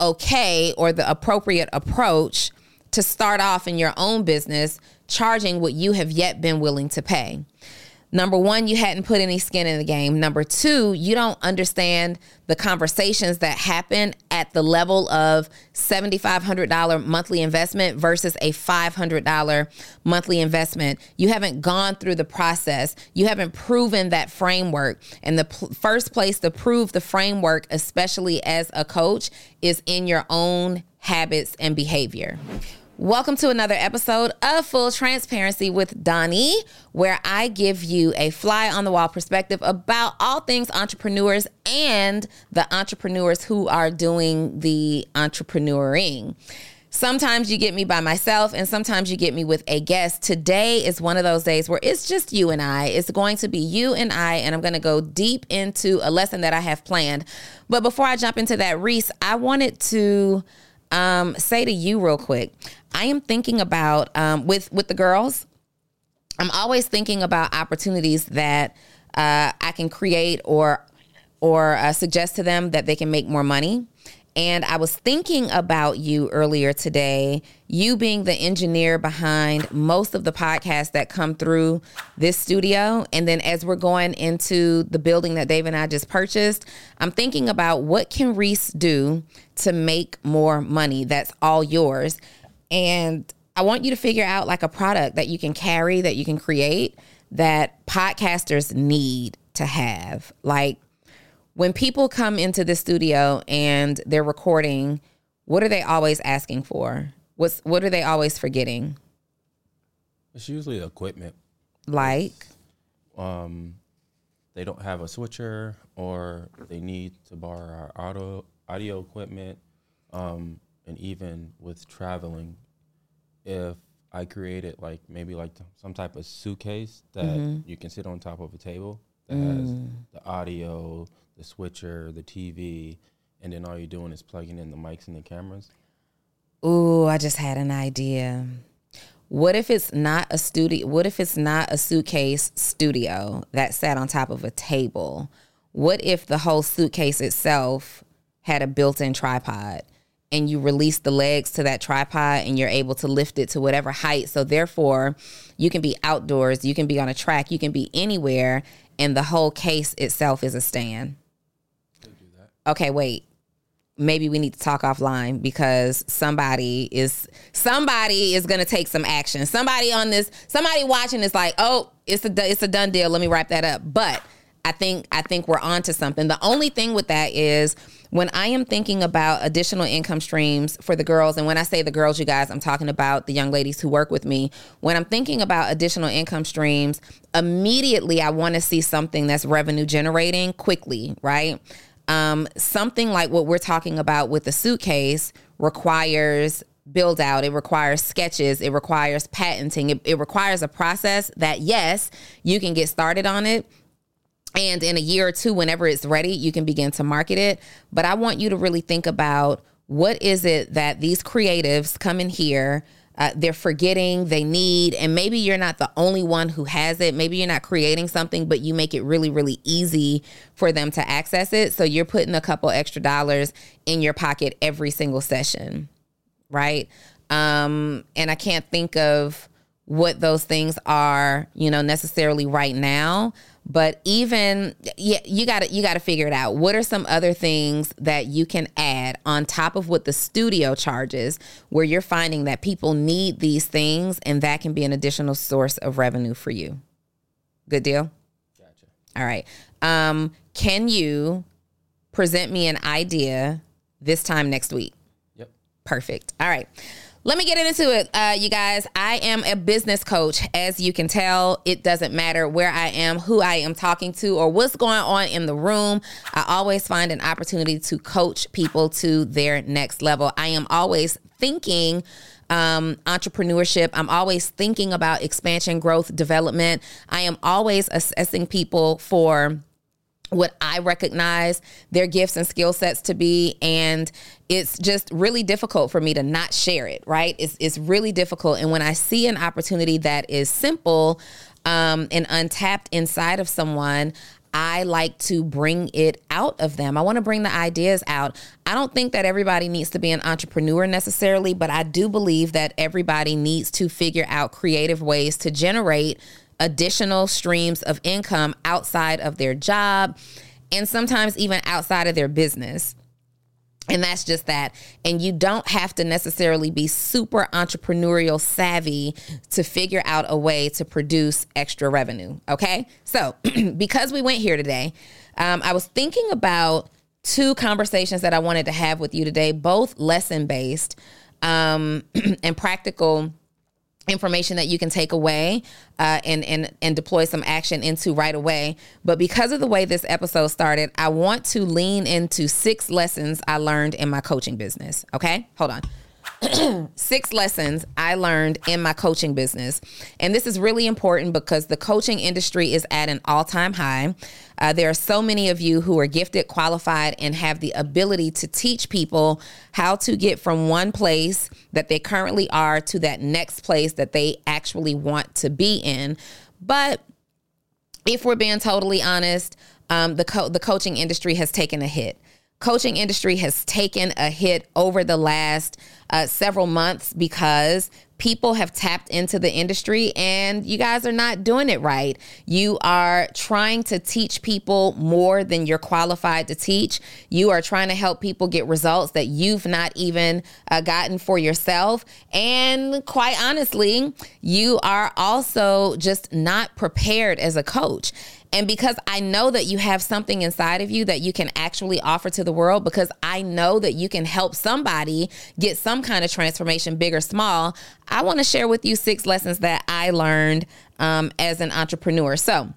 okay or the appropriate approach to start off in your own business charging what you have yet been willing to pay. Number one, you hadn't put any skin in the game. Number two, you don't understand the conversations that happen at the level of $7,500 monthly investment versus a $500 monthly investment. You haven't gone through the process. You haven't proven that framework. And the first place to prove the framework, especially as a coach, is in your own habits and behavior. Welcome to another episode of Full Transparency with Donni, where I give you a fly on the wall perspective about all things entrepreneurs and the entrepreneurs who are doing the entrepreneuring. Sometimes you get me by myself, and sometimes you get me with a guest. Today is one of those days where it's just you and I. It's going to be you and I, and I'm going to go deep into a lesson that I have planned. But before I jump into that, Reese, I wanted to um, say to you real quick. I am thinking about um, with with the girls. I'm always thinking about opportunities that uh, I can create or or uh, suggest to them that they can make more money. And I was thinking about you earlier today, you being the engineer behind most of the podcasts that come through this studio. And then as we're going into the building that Dave and I just purchased, I'm thinking about what can Reese do to make more money that's all yours. And I want you to figure out like a product that you can carry, that you can create, that podcasters need to have. Like when people come into the studio and they're recording, what are they always asking for? What's what are they always forgetting? It's usually equipment. Like Um, they don't have a switcher, or they need to borrow our audio audio equipment. Um, and even with traveling, if I created like maybe like some type of suitcase that you can sit on top of a table that has the audio, the switcher, the TV, and then all you're doing is plugging in the mics and the cameras. Ooh, I just had an idea. What if it's not a studio? What if it's not a suitcase studio that sat on top of a table? What if the whole suitcase itself had a built in tripod and you release the legs to that tripod and you're able to lift it to whatever height? So, therefore, you can be outdoors, you can be on a track, you can be anywhere, and the whole case itself is a stand. Okay, wait maybe we need to talk offline because somebody is somebody is going to take some action. Somebody on this, somebody watching is like, "Oh, it's a it's a done deal. Let me wrap that up." But I think I think we're on to something. The only thing with that is when I am thinking about additional income streams for the girls, and when I say the girls, you guys, I'm talking about the young ladies who work with me. When I'm thinking about additional income streams, immediately I want to see something that's revenue generating quickly, right? Um, something like what we're talking about with the suitcase requires build out it requires sketches it requires patenting it, it requires a process that yes you can get started on it. And in a year or two whenever it's ready you can begin to market it. But i want you to really think about what is it that these creatives come in here uh, they're forgetting they need and maybe you're not the only one who has it. Maybe you're not creating something but you make it really really easy for them to access it. So you're putting a couple extra dollars in your pocket every single session right? Um and i can't think of what those things are you know necessarily right now but even yeah you got to you got to figure it out what are some other things that you can add on top of what the studio charges where you're finding that people need these things and that can be an additional source of revenue for you good deal Gotcha. all right um can you present me an idea this time next week Yep. Perfect. All right. Let me get into it, uh, you guys. I am a business coach. As you can tell, it doesn't matter where I am, who I am talking to, or what's going on in the room. I always find an opportunity to coach people to their next level. I am always thinking um, entrepreneurship. I'm always thinking about expansion, growth, development. I am always assessing people for what I recognize their gifts and skill sets to be. And it's just really difficult for me to not share it, right? It's, it's really difficult. And when I see an opportunity that is simple, um, and untapped inside of someone, I like to bring it out of them. I want to bring the ideas out. I don't think that everybody needs to be an entrepreneur necessarily, but I do believe that everybody needs to figure out creative ways to generate additional streams of income outside of their job and sometimes even outside of their business. And that's just that. And you don't have to necessarily be super entrepreneurial savvy to figure out a way to produce extra revenue. Okay. So, because we went here today, um, I was thinking about two conversations that I wanted to have with you today, both lesson based um, and practical information that you can take away uh, and and and deploy some action into right away. But because of the way this episode started, I want to lean into six lessons I learned in my coaching business. Okay, hold on. six lessons I learned in my coaching business. And this is really important because the coaching industry is at an all time high. Uh, there are so many of you who are gifted, qualified, and have the ability to teach people how to get from one place that they currently are to that next place that they actually want to be in. But if we're being totally honest, um, the co- the coaching industry has taken a hit coaching industry has taken a hit over the last uh, several months because people have tapped into the industry and you guys are not doing it right. You are trying to teach people more than you're qualified to teach. You are trying to help people get results that you've not even uh, gotten for yourself. And quite honestly, you are also just not prepared as a coach. And because I know that you have something inside of you that you can actually offer to the world, because I know that you can help somebody get some kind of transformation, big or small, I want to share with you six lessons that I learned um, as an entrepreneur. So,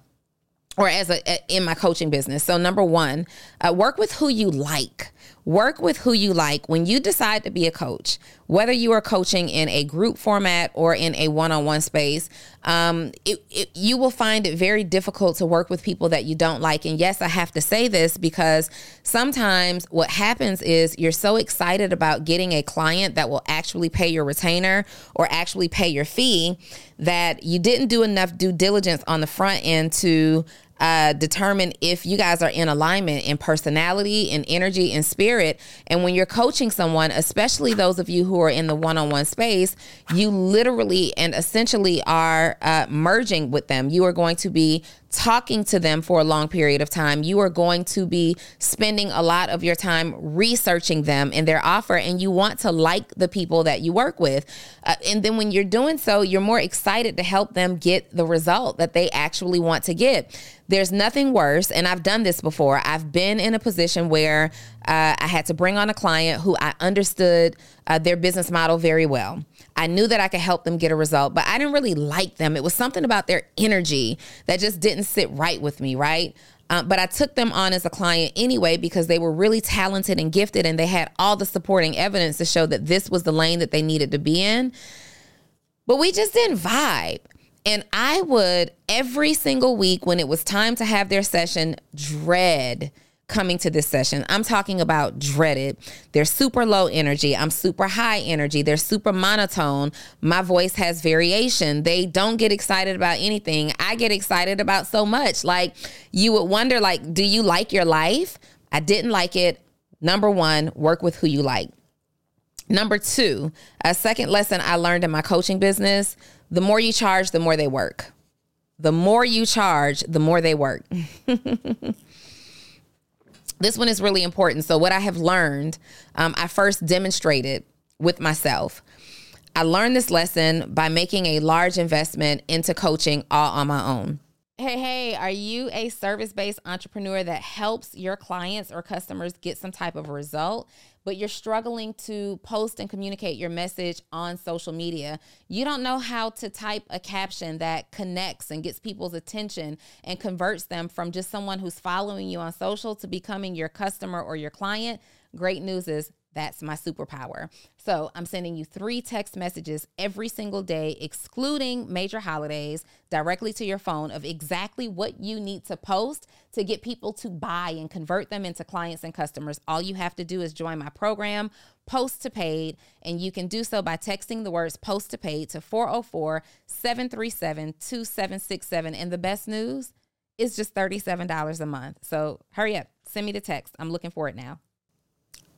or as a in my coaching business. So number one, uh, work with who you like. Work with who you like when you decide to be a coach, whether you are coaching in a group format or in a one on one space. Um, it, it, you will find it very difficult to work with people that you don't like. And yes, I have to say this because sometimes what happens is you're so excited about getting a client that will actually pay your retainer or actually pay your fee that you didn't do enough due diligence on the front end to uh, determine if you guys are in alignment in personality and energy and spirit. And when you're coaching someone, especially those of you who are in the one on one space, you literally and essentially are uh, merging with them. You are going to be talking to them for a long period of time. You are going to be spending a lot of your time researching them and their offer, and you want to like the people that you work with. Uh, and then when you're doing so, you're more excited to help them get the result that they actually want to get. There's nothing worse, and I've done this before. I've been in a position where uh, I had to bring on a client who I understood uh, their business model very well. I knew that I could help them get a result, but I didn't really like them. It was something about their energy that just didn't sit right with me, right? Uh, but I took them on as a client anyway because they were really talented and gifted and they had all the supporting evidence to show that this was the lane that they needed to be in. But we just didn't vibe. And I would every single week when it was time to have their session dread coming to this session. I'm talking about dreaded. They're super low energy. I'm super high energy. They're super monotone. My voice has variation. They don't get excited about anything. I get excited about so much. Like you would wonder like do you like your life? I didn't like it. Number 1, work with who you like. Number 2, a second lesson I learned in my coaching business, the more you charge, the more they work. The more you charge, the more they work. this one is really important. So, what I have learned, um, I first demonstrated with myself. I learned this lesson by making a large investment into coaching all on my own. Hey, hey, are you a service based entrepreneur that helps your clients or customers get some type of result? But you're struggling to post and communicate your message on social media. You don't know how to type a caption that connects and gets people's attention and converts them from just someone who's following you on social to becoming your customer or your client. Great news is that's my superpower. So I'm sending you three text messages every single day, excluding major holidays, directly to your phone of exactly what you need to post to get people to buy and convert them into clients and customers. All you have to do is join my program, Post to Paid, and you can do so by texting the words Post to Paid to 404 737 2767. And the best news, is just $37 a month. So hurry up, send me the text. I'm looking for it now.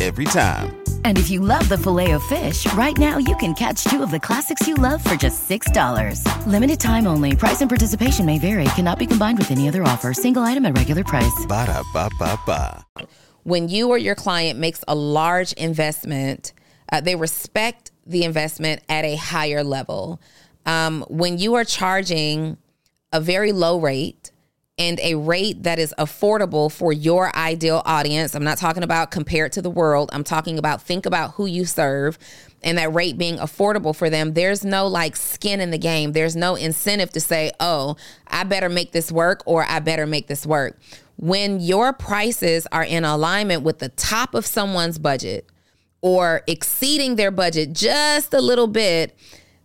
every time. And if you love the Filet-O-Fish, right now you can catch two of the classics you love for just $6. Limited time only. Price and participation may vary. Cannot be combined with any other offer. Single item at regular price. Ba da ba ba ba. when you or your client makes a large investment, uh, they respect the investment at a higher level. Um, when you are charging a very low rate and a rate that is affordable for your ideal audience, I'm not talking about compared to the world, I'm talking about think about who you serve and that rate being affordable for them, there's no like skin in the game. There's no incentive to say, oh, I better make this work or I better make this work. When your prices are in alignment with the top of someone's budget or exceeding their budget just a little bit,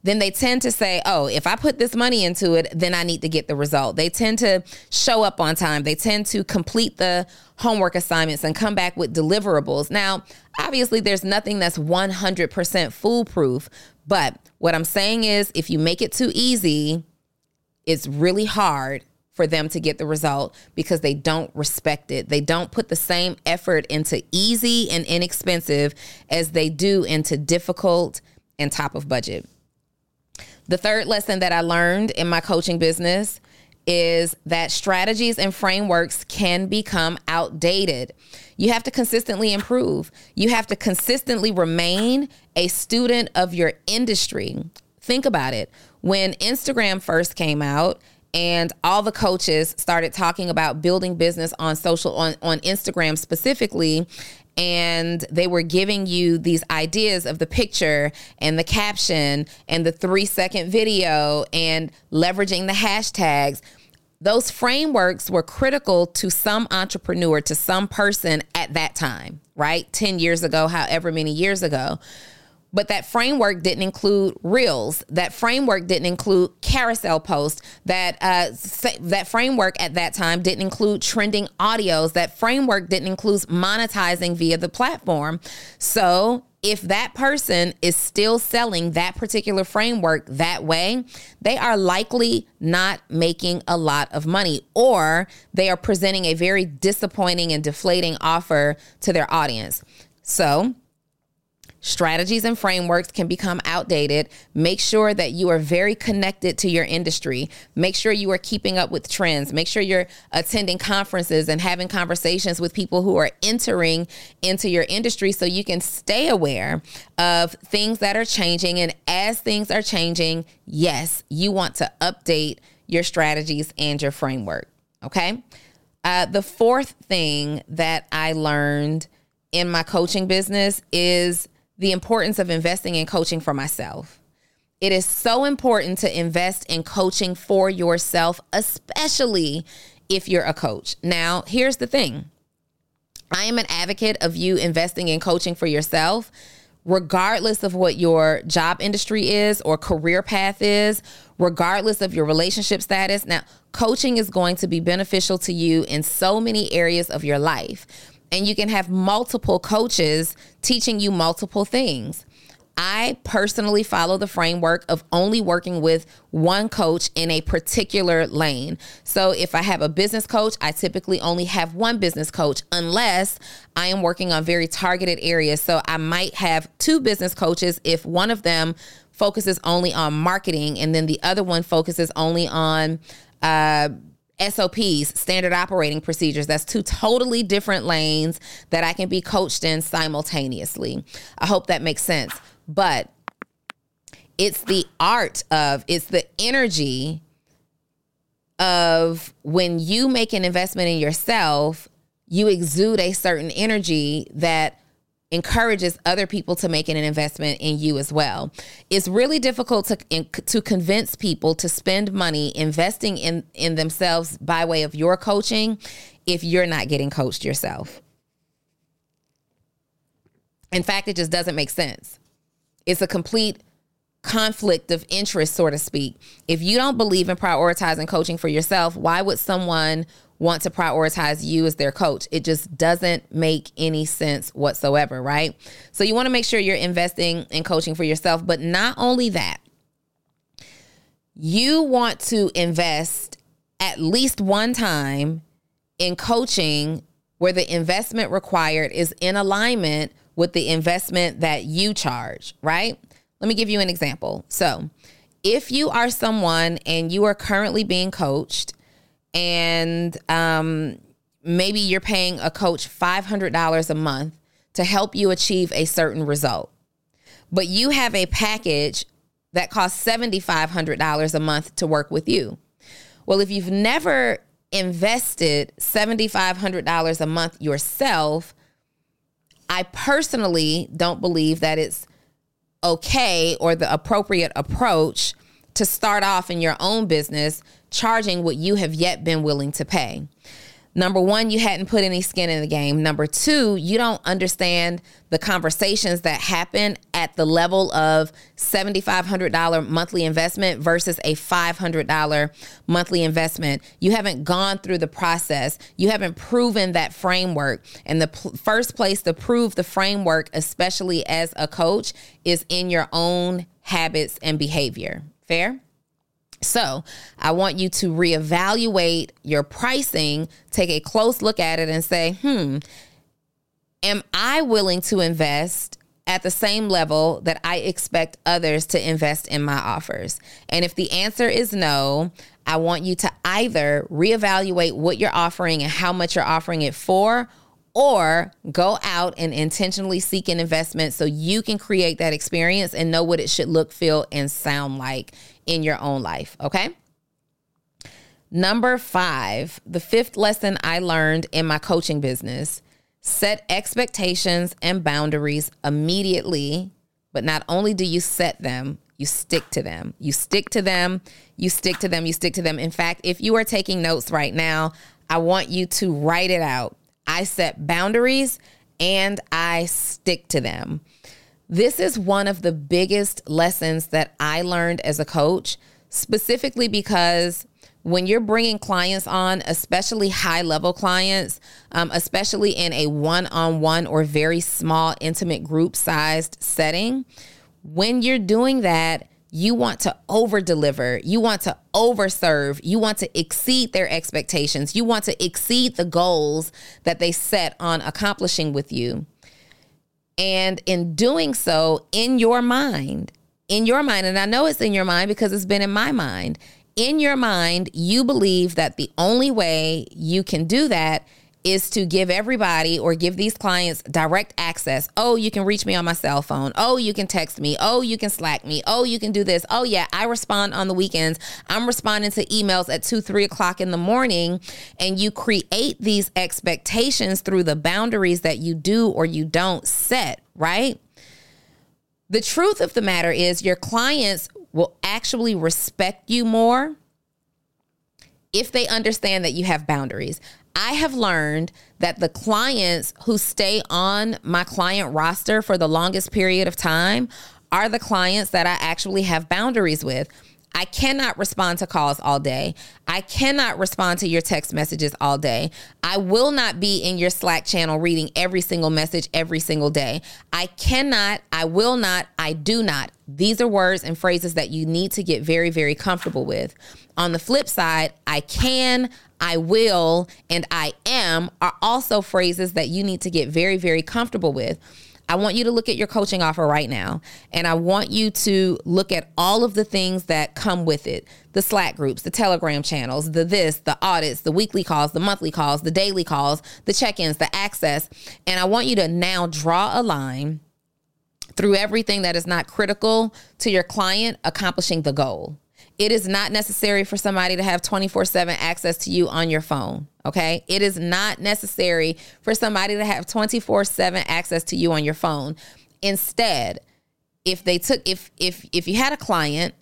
then they tend to say, oh, if I put this money into it, then I need to get the result. They tend to show up on time. They tend to complete the homework assignments and come back with deliverables. Now, obviously, there's nothing that's 100% foolproof. But what I'm saying is, if you make it too easy, it's really hard for them to get the result because they don't respect it. They don't put the same effort into easy and inexpensive as they do into difficult and top of budget. The third lesson that I learned in my coaching business is that strategies and frameworks can become outdated. You have to consistently improve. You have to consistently remain a student of your industry. Think about it. When Instagram first came out, and all the coaches started talking about building business on social on, on Instagram specifically and they were giving you these ideas of the picture and the caption and the 3 second video and leveraging the hashtags. Those frameworks were critical to some entrepreneur to some person at that time right? 10 years ago however many years ago but that framework didn't include reels. That framework didn't include carousel posts. That uh, that framework at that time didn't include trending audios. That framework didn't include monetizing via the platform. So if that person is still selling that particular framework that way, they are likely not making a lot of money or they are presenting a very disappointing and deflating offer to their audience. So, strategies and frameworks can become outdated. Make sure that you are very connected to your industry. Make sure you are keeping up with trends. Make sure you're attending conferences and having conversations with people who are entering into your industry so you can stay aware of things that are changing. And as things are changing, yes, you want to update your strategies and your framework. Okay. Uh, the fourth thing that I learned in my coaching business is the importance of investing in coaching for myself. It is so important to invest in coaching for yourself, especially if you're a coach. Now, here's the thing I am an advocate of you investing in coaching for yourself, regardless of what your job industry is or career path is, regardless of your relationship status. Now, coaching is going to be beneficial to you in so many areas of your life and you can have multiple coaches teaching you multiple things. I personally follow the framework of only working with one coach in a particular lane. So if I have a business coach, I typically only have one business coach unless I am working on very targeted areas. So I might have two business coaches if one of them focuses only on marketing and then the other one focuses only on uh, SOPs, standard operating procedures. That's two totally different lanes that I can be coached in simultaneously. I hope that makes sense. But It's the art of, it's the energy of when you make an investment in yourself, you exude a certain energy that encourages other people to make an investment in you as well. It's really difficult to to convince people to spend money investing in in themselves by way of your coaching if you're not getting coached yourself. In fact, it just doesn't make sense. It's a complete conflict of interest, so to speak. If you don't believe in prioritizing coaching for yourself, why would someone want to prioritize you as their coach? It just doesn't make any sense whatsoever, right? So you want to make sure you're investing in coaching for yourself, but not only that, you want to invest at least one time in coaching where the investment required is in alignment with the investment that you charge, right? Let me give you an example. So, if you are someone and you are currently being coached, and um, maybe you're paying a coach $500 a month to help you achieve a certain result, but you have a package that costs $7,500 a month to work with you. Well, if you've never invested $7,500 a month yourself, I personally don't believe that it's okay or the appropriate approach to start off in your own business charging what you have yet been willing to pay. Number one, you hadn't put any skin in the game. Number two, you don't understand the conversations that happen at the level of $7,500 monthly investment versus a $500 monthly investment. You haven't gone through the process. You haven't proven that framework. And the first place to prove the framework, especially as a coach, is in your own habits and behavior. Fair? So, I want you to reevaluate your pricing, take a close look at it, and say, hmm, am I willing to invest at the same level that I expect others to invest in my offers? And if the answer is no, I want you to either reevaluate what you're offering and how much you're offering it for, or go out and intentionally seek an investment so you can create that experience and know what it should look, feel, and sound like in your own life. Okay. Number five, the fifth lesson I learned in my coaching business set expectations and boundaries immediately. But not only do you set them, you stick to them. You stick to them, you stick to them, you stick to them. In fact, if you are taking notes right now, I want you to write it out. I set boundaries and I stick to them. This is one of the biggest lessons that I learned as a coach, specifically because when you're bringing clients on, especially high level clients, um, especially in a one on one or very small, intimate group sized setting, when you're doing that, you want to over deliver. You want to over serve. You want to exceed their expectations. You want to exceed the goals that they set on accomplishing with you. And in doing so, in your mind, in your mind, and I know it's in your mind because it's been in my mind, in your mind, you believe that the only way you can do that is to give everybody or give these clients direct access. Oh, you can reach me on my cell phone. Oh, you can text me. Oh, you can Slack me. Oh, you can do this. Oh, yeah, I respond on the weekends. I'm responding to emails at two, three o'clock in the morning. And you create these expectations through the boundaries that you do or you don't set, right? The truth of the matter is, your clients will actually respect you more if they understand that you have boundaries. I have learned that the clients who stay on my client roster for the longest period of time are the clients that I actually have boundaries with. I cannot respond to calls all day. I cannot respond to your text messages all day. I will not be in your Slack channel reading every single message every single day. I cannot, I will not, I do not. These are words and phrases that you need to get very, very comfortable with. On the flip side, I can, I will, and I am are also phrases that you need to get very, very comfortable with. I want you to look at your coaching offer right now, and I want you to look at all of the things that come with it the Slack groups, the Telegram channels, the this, the audits, the weekly calls, the monthly calls, the daily calls, the check ins, the access. And I want you to now draw a line through everything that is not critical to your client accomplishing the goal. It is not necessary for somebody to have 24 7 access to you on your phone. Okay. It is not necessary for somebody to have 24 7 access to you on your phone. Instead, if they took, if, if, if you had a client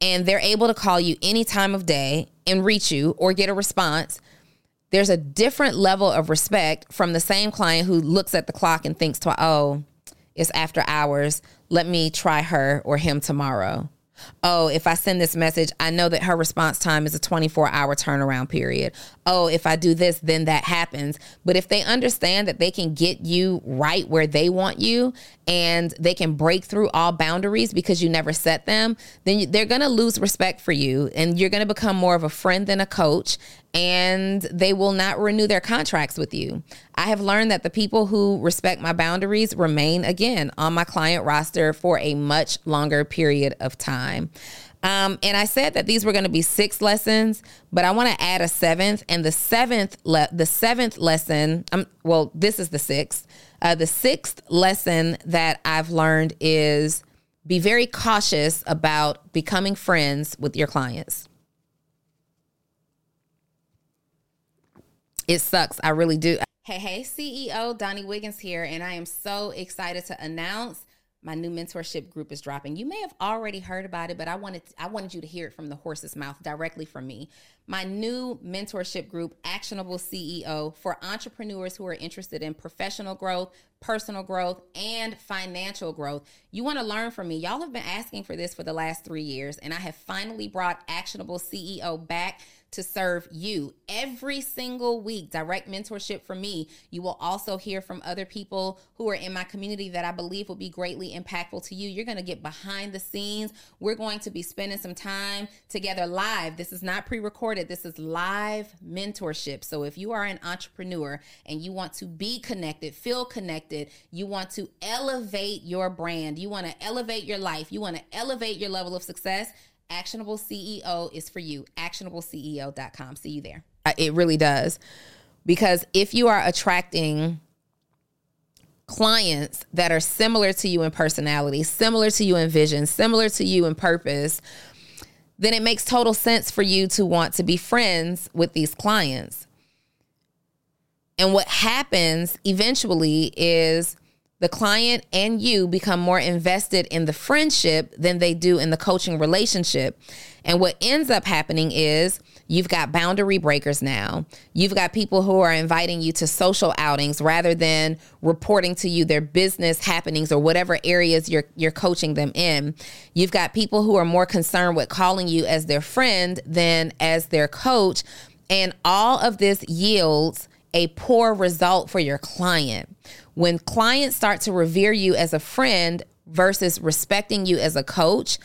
and they're able to call you any time of day and reach you or get a response, there's a different level of respect from the same client who looks at the clock and thinks, oh, it's after hours. Let me try her or him tomorrow oh, if I send this message, I know that her response time is a 24 hour turnaround period. Oh, if I do this, then that happens. But if they understand that they can get you right where they want you and they can break through all boundaries because you never set them, then they're going to lose respect for you and you're going to become more of a friend than a coach and they will not renew their contracts with you. I have learned that the people who respect my boundaries remain again on my client roster for a much longer period of time. Um, and I said that these were going to be six lessons, but I want to add a seventh. And the seventh, le- the seventh lesson, um, well, this is the sixth. Uh, the sixth lesson that I've learned is be very cautious about becoming friends with your clients. It sucks. I really do. Hey, hey, CEO Donni Wiggins here, and I am so excited to announce my new mentorship group is dropping. You may have already heard about it, but I wanted I wanted you to hear it from the horse's mouth directly from me. My new mentorship group, Actionable CEO, for entrepreneurs who are interested in professional growth, personal growth, and financial growth. You want to learn from me. Y'all have been asking for this for the last 3 years, and I have finally brought Actionable CEO back to serve you every single week. Direct mentorship from me. You will also hear from other people who are in my community that I believe will be greatly impactful to you. You're going to get behind the scenes. We're going to be spending some time together live. This is not pre recorded, this is live mentorship. So if you are an entrepreneur and you want to be connected, feel connected, you want to elevate your brand, you want to elevate your life, you want to elevate your level of success Actionable CEO is for you. ActionableCEO.com. See you there. It really does. Because if you are attracting clients that are similar to you in personality, similar to you in vision, similar to you in purpose, then it makes total sense for you to want to be friends with these clients. And what happens eventually is the client and you become more invested in the friendship than they do in the coaching relationship. And what ends up happening is you've got boundary breakers now. You've got people who are inviting you to social outings rather than reporting to you their business happenings or whatever areas you're you're coaching them in. You've got people who are more concerned with calling you as their friend than as their coach. And all of this yields a poor result for your client. When clients start to revere you as a friend versus respecting you as a coach,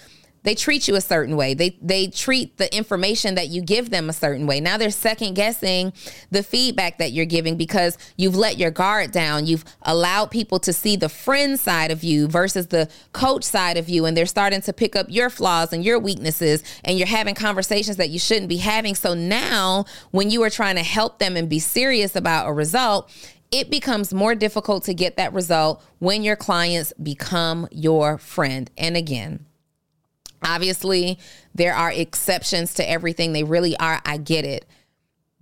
they treat you a certain way. They they treat the information that you give them a certain way. Now they're second guessing the feedback that you're giving because you've let your guard down. You've allowed people to see the friend side of you versus the coach side of you and they're starting to pick up your flaws and your weaknesses and you're having conversations that you shouldn't be having. So now when you are trying to help them and be serious about a result, it becomes more difficult to get that result when your clients become your friend. And again, Obviously, there are exceptions to everything. They really are. I get it.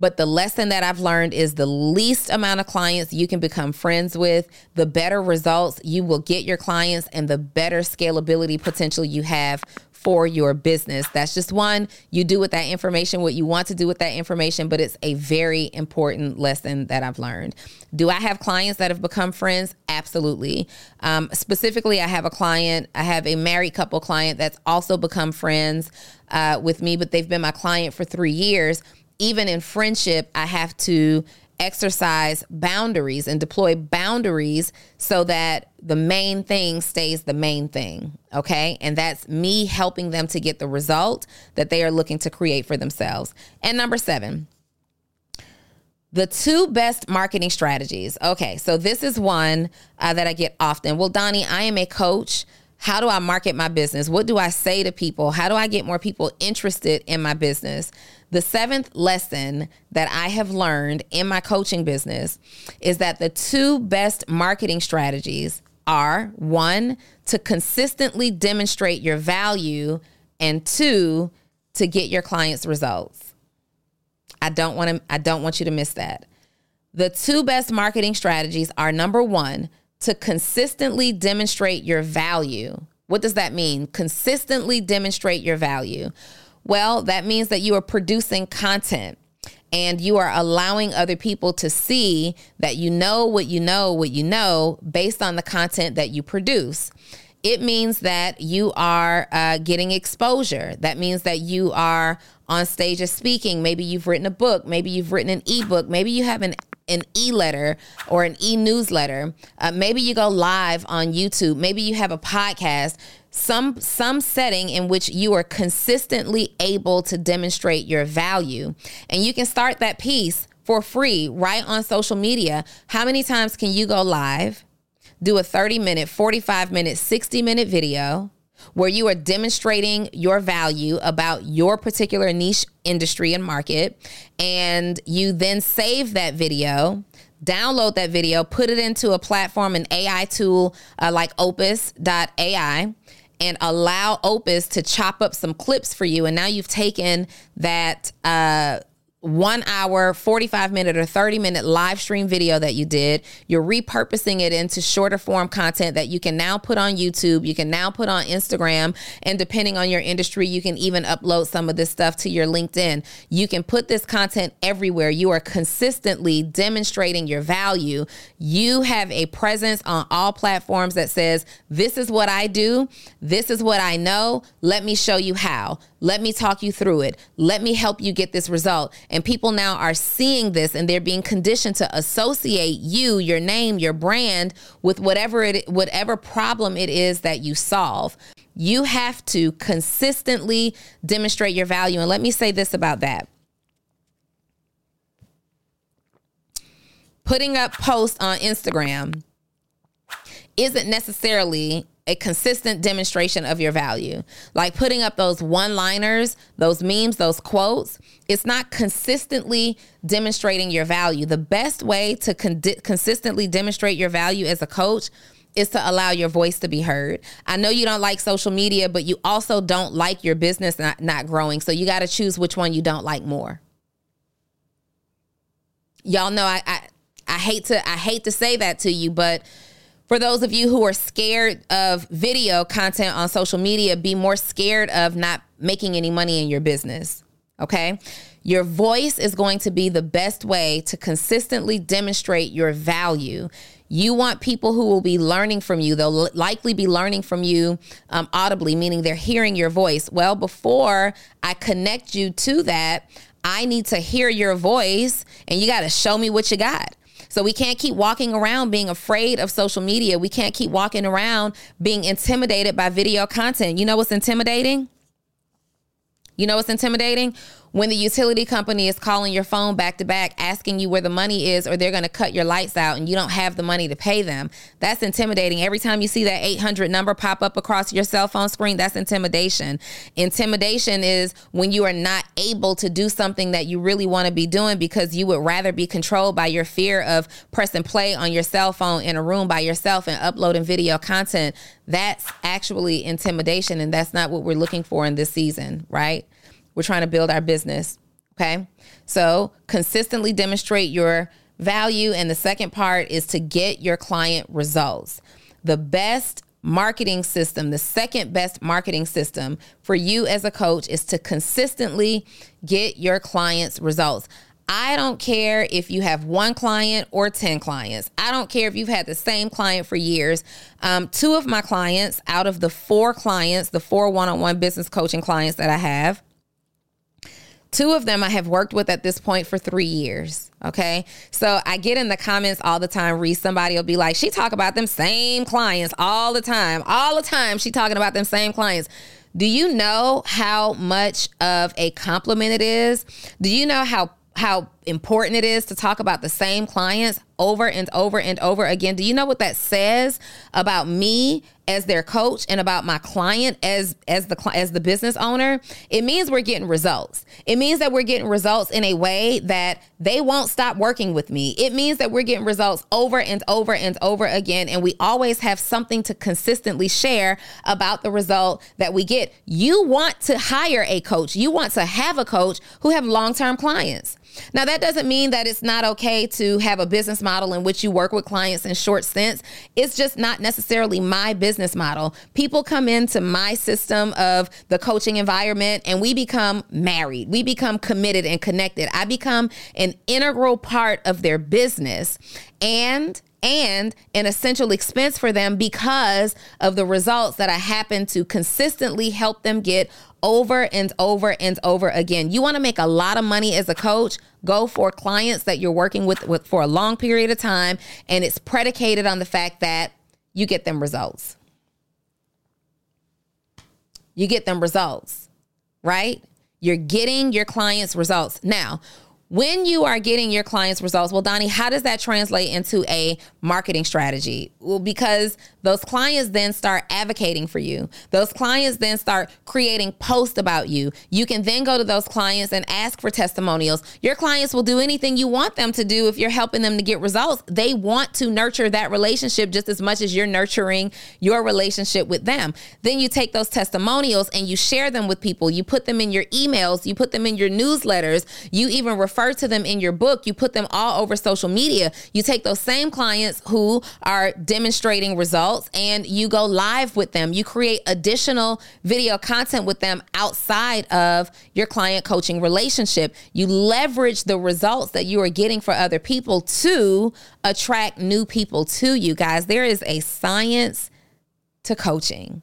But the lesson that I've learned is the least amount of clients you can become friends with, the better results you will get your clients, and the better scalability potential you have for your business. That's just one. You do with that information what you want to do with that information, but it's a very important lesson that I've learned. Do I have clients that have become friends? Absolutely. Um, specifically, I have a client, I have a married couple client that's also become friends uh, with me, but they've been my client for three years. Even in friendship, I have to exercise boundaries and deploy boundaries so that the main thing stays the main thing. Okay. And that's me helping them to get the result that they are looking to create for themselves. And number seven, the two best marketing strategies. Okay. So this is one uh, that I get often. Well, Donni, I am a coach. How do I market my business? What do I say to people? How do I get more people interested in my business? The seventh lesson that I have learned in my coaching business is that the two best marketing strategies are one, to consistently demonstrate your value, and two, to get your clients results. I don't want to I don't want you to miss that. The two best marketing strategies are number 1, to consistently demonstrate your value. What does that mean? Consistently demonstrate your value. Well, that means that you are producing content and you are allowing other people to see that you know what you know, what you know, based on the content that you produce. It means that you are uh, getting exposure. That means that you are on stage of speaking. Maybe you've written a book. Maybe you've written an ebook. Maybe you have an an e-letter or an e-newsletter. Uh, maybe you go live on YouTube. Maybe you have a podcast some some setting in which you are consistently able to demonstrate your value and you can start that piece for free right on social media how many times can you go live do a 30 minute 45 minute 60 minute video where you are demonstrating your value about your particular niche industry and market and you then save that video download that video put it into a platform an ai tool uh, like opus.ai and allow Opus to chop up some clips for you. And now you've taken that uh, one hour, 45 minute, or 30 minute live stream video that you did. You're repurposing it into shorter form content that you can now put on YouTube. You can now put on Instagram. And depending on your industry, you can even upload some of this stuff to your LinkedIn. You can put this content everywhere. You are consistently demonstrating your value. You have a presence on all platforms that says, This is what I do. This is what I know. Let me show you how. Let me talk you through it. Let me help you get this result. And people now are seeing this and they're being conditioned to associate you, your name, your brand with whatever it whatever problem it is that you solve. You have to consistently demonstrate your value. And let me say this about that. Putting up posts on Instagram isn't necessarily a consistent demonstration of your value. Like putting up those one liners, those memes, those quotes, it's not consistently demonstrating your value. The best way to con- consistently demonstrate your value as a coach is to allow your voice to be heard. I know you don't like social media, but you also don't like your business not, not growing. So you got to choose which one you don't like more. Y'all know I, I I hate to I hate to say that to you, but for those of you who are scared of video content on social media, be more scared of not making any money in your business. Okay. Your voice is going to be the best way to consistently demonstrate your value. You want people who will be learning from you. They'll likely be learning from you um, audibly, meaning they're hearing your voice. Well, before I connect you to that, I need to hear your voice and you got to show me what you got. So we can't keep walking around being afraid of social media. We can't keep walking around being intimidated by video content. You know what's intimidating? You know what's intimidating? When the utility company is calling your phone back to back asking you where the money is or they're going to cut your lights out and you don't have the money to pay them that's intimidating. Every time you see that 800 number pop up across your cell phone screen that's intimidation. Intimidation is when you are not able to do something that you really want to be doing because you would rather be controlled by your fear of pressing play on your cell phone in a room by yourself and uploading video content. That's actually intimidation and that's not what we're looking for in this season right we're trying to build our business. Okay. So consistently demonstrate your value. And the second part is to get your client results. The best marketing system, the second best marketing system for you as a coach is to consistently get your clients results. I don't care if you have one client or 10 clients. I don't care if you've had the same client for years. Um, two of my clients out of the four clients, the four one on one business coaching clients that I have, Two of them I have worked with at this point for three years. Okay. So I get in the comments all the time, Reese, somebody will be like, she talk about them same clients all the time. All the time she talking about them same clients. Do you know how much of a compliment it is? Do you know how how important it is to talk about the same clients over and over and over again. Do you know what that says about me as their coach and about my client as as the as the business owner? It means we're getting results. It means that we're getting results in a way that they won't stop working with me. It means that we're getting results over and over and over again and we always have something to consistently share about the result that we get. You want to hire a coach. You want to have a coach who have long-term clients. Now, that doesn't mean that it's not okay to have a business model in which you work with clients in short stints. It's just not necessarily my business model. People come into my system of the coaching environment and we become married. We become committed and connected. I become an integral part of their business and and an essential expense for them because of the results that I happen to consistently help them get over and over and over again. You want to make a lot of money as a coach? Go for clients that you're working with, with for a long period of time, and it's predicated on the fact that you get them results. You get them results, right? You're getting your clients results. Now, when you are getting your clients results, well, Donni, how does that translate into a marketing strategy? Well, because those clients then start advocating for you. Those clients then start creating posts about you. You can then go to those clients and ask for testimonials. Your clients will do anything you want them to do if you're helping them to get results. They want to nurture that relationship just as much as you're nurturing your relationship with them. Then you take those testimonials and you share them with people. You put them in your emails, you put them in your newsletters, you even refer to them in your book, you put them all over social media. You take those same clients who are demonstrating results results and you go live with them. You create additional video content with them outside of your client coaching relationship. You leverage the results that you are getting for other people to attract new people to you guys. There is a science to coaching.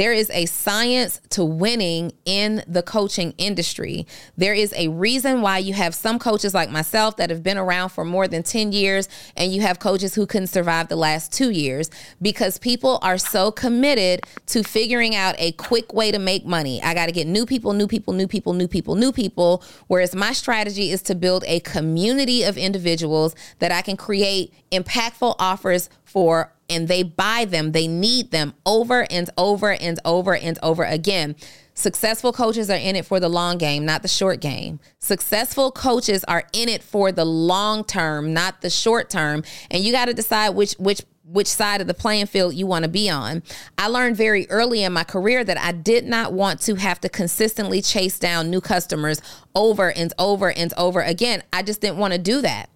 There is a science to winning in the coaching industry. There is a reason why you have some coaches like myself that have been around for more than 10 years, and you have coaches who couldn't survive the last two years because people are so committed to figuring out a quick way to make money. I got to get new people, new people, new people, new people, new people. Whereas my strategy is to build a community of individuals that I can create impactful offers for and they buy them, they need them over and over and over and over again. Successful coaches are in it for the long game, not the short game. Successful coaches are in it for the long term, not the short term. And you got to decide which which which side of the playing field you want to be on. I learned very early in my career that I did not want to have to consistently chase down new customers over and over and over again. I just didn't want to do that.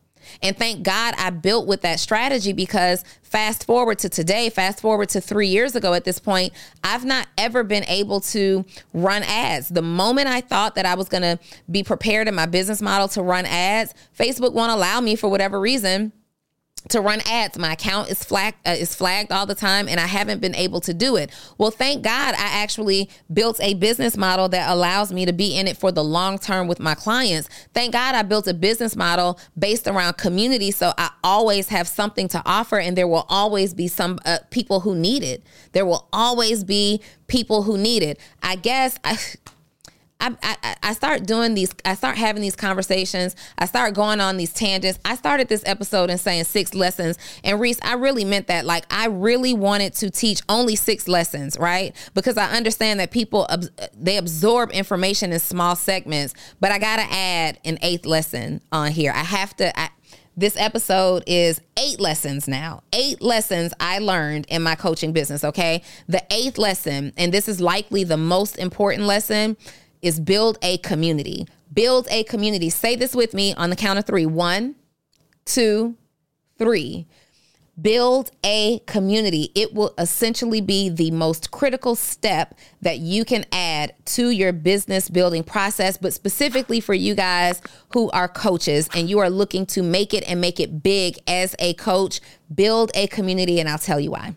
And thank God I built with that strategy because fast forward to today, fast forward to three years ago at this point, I've not ever been able to run ads. The moment I thought that I was going to be prepared in my business model to run ads, Facebook won't allow me for whatever reason to run ads. My account is flagged uh, is flagged all the time and I haven't been able to do it. Well, thank God I actually built a business model that allows me to be in it for the long term with my clients. Thank God I built a business model based around community so I always have something to offer and there will always be some uh, people who need it. There will always be people who need it. I guess I I, I, I start doing these, I start having these conversations. I start going on these tangents. I started this episode and saying six lessons. And Reese, I really meant that. Like, I really wanted to teach only six lessons, right? Because I understand that people, they absorb information in small segments, but I got to add an eighth lesson on here. I have to, I, this episode is eight lessons now. Eight lessons I learned in my coaching business, okay? The eighth lesson, and this is likely the most important lesson is build a community. Build a community. Say this with me on the count of three: one, two, three. Build a community. It will essentially be the most critical step that you can add to your business building process, but specifically for you guys who are coaches and you are looking to make it and make it big as a coach, build a community, and I'll tell you why.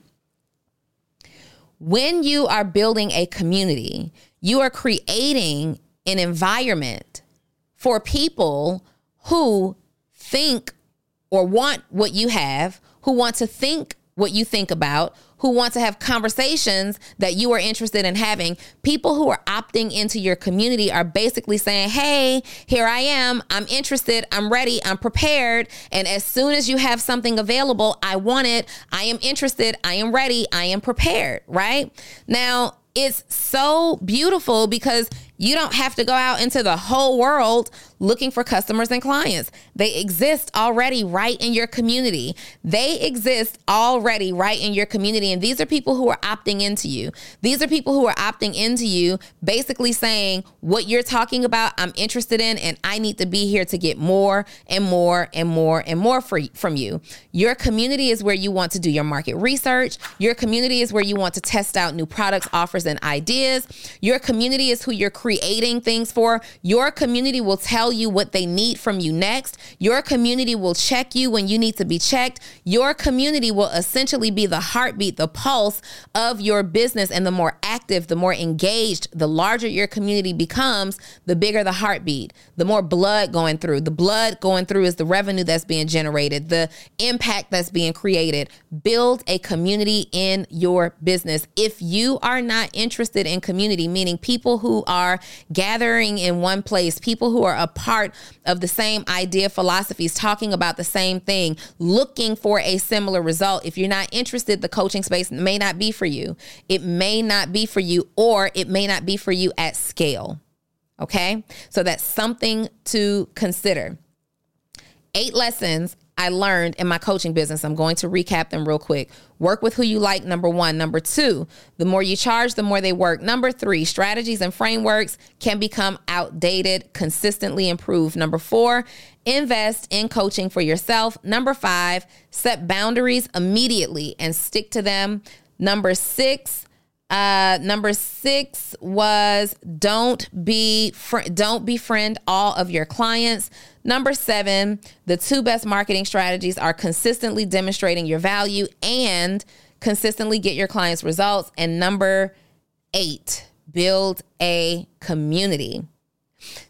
When you are building a community, you are creating an environment for people who think or want what you have, who want to think what you think about, who want to have conversations that you are interested in having. People who are opting into your community are basically saying, Hey, here I am. I'm interested. I'm ready. I'm prepared. And as soon as you have something available, I want it. I am interested. I am ready. I am prepared. Right now, it's so beautiful because you don't have to go out into the whole world looking for customers and clients. They exist already right in your community. They exist already right in your community. And these are people who are opting into you. These are people who are opting into you, basically saying, What you're talking about, I'm interested in, and I need to be here to get more and more and more and more for, from you. Your community is where you want to do your market research. Your community is where you want to test out new products, offers, and ideas. Your community is who you're creating things for. Your community will tell you what they need from you next. Your community will check you when you need to be checked. Your community will essentially be the heartbeat, the pulse of your business. And the more active, the more engaged, the larger your community becomes, the bigger the heartbeat, the more blood going through. The blood going through is the revenue that's being generated, the impact that's being created. Build a community in your business. If you are not interested in community, meaning people who are gathering in one place, people who are a part of the same idea, philosophies, talking about the same thing, looking for a similar result. If you're not interested, the coaching space may not be for you. It may not be for you, or it may not be for you at scale. Okay. So that's something to consider. Eight lessons I learned in my coaching business. I'm going to recap them real quick. Work with who you like, number one. Number two, the more you charge, the more they work. Number three, strategies and frameworks can become outdated, consistently improve. Number four, invest in coaching for yourself. Number five, set boundaries immediately and stick to them. Number six, uh, number six was don't be fr- don't befriend all of your clients. Number seven, the two best marketing strategies are consistently demonstrating your value and consistently get your clients results. And number eight, build a community.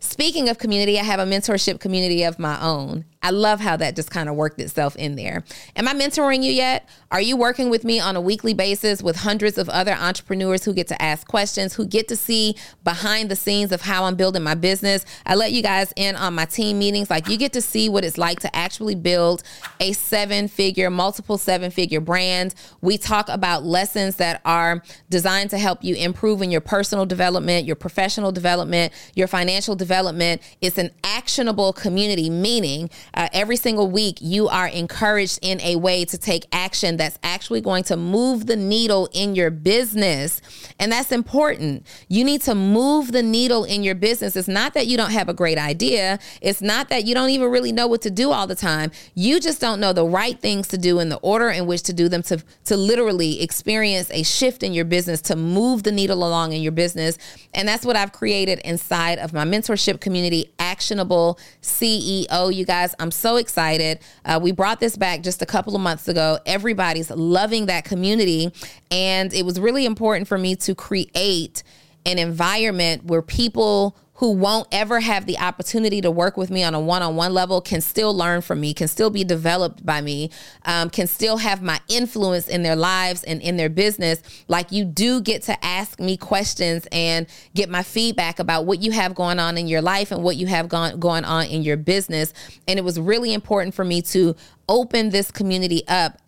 Speaking of community, I have a mentorship community of my own. I love how that just kind of worked itself in there. Am I mentoring you yet? Are you working with me on a weekly basis with hundreds of other entrepreneurs who get to ask questions, who get to see behind the scenes of how I'm building my business? I let you guys in on my team meetings. Like you get to see what it's like to actually build a seven figure, multiple seven figure brand. We talk about lessons that are designed to help you improve in your personal development, your professional development, your financial development. It's an actionable community, meaning uh, every single week you are encouraged in a way to take action that's actually going to move the needle in your business. And that's important. You need to move the needle in your business. It's not that you don't have a great idea, it's not that you don't even really know what to do all the time. You just don't know the right things to do in the order in which to do them to, to literally experience a shift in your business, to move the needle along in your business. And that's what I've created inside of my mentorship community, Actionable CEO. You guys, I'm so excited. Uh, we brought this back just a couple of months ago. Everybody's loving that community. And it was really important for me to create an environment where people who won't ever have the opportunity to work with me on a one-on-one level can still learn from me can still be developed by me um, can still have my influence in their lives and in their business. Like you do get to ask me questions and get my feedback about what you have going on in your life and what you have gone, going on in your business. And it was really important for me to open this community up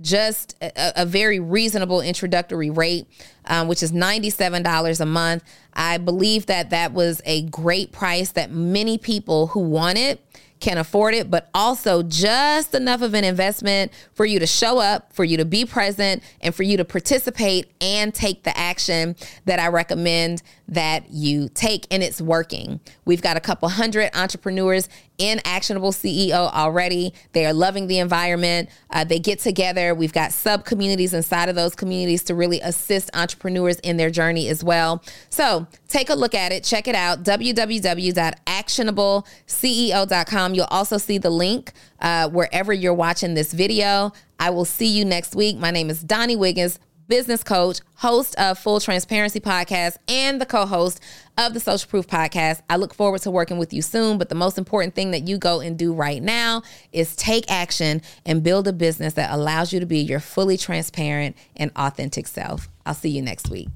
just a, a, very reasonable introductory rate, um, which is $97 a month. I believe that that was a great price that many people who want it can afford it, but also just enough of an investment for you to show up, for you to be present, and for you to participate and take the action that I recommend that you take. And it's working. We've got a couple hundred entrepreneurs in Actionable CEO already. They are loving the environment. Uh, they get together. We've got sub communities inside of those communities to really assist entrepreneurs in their journey as well. So take a look at it. Check it out www.actionableceo.com. You'll also see the link uh, wherever you're watching this video. I will see you next week. My name is Donni Wiggins business coach, host of Full Transparency Podcast, and the co host of the Social Proof Podcast. I look forward to working with you soon, but the most important thing that you go and do right now is take action and build a business that allows you to be your fully transparent and authentic self. I'll see you next week.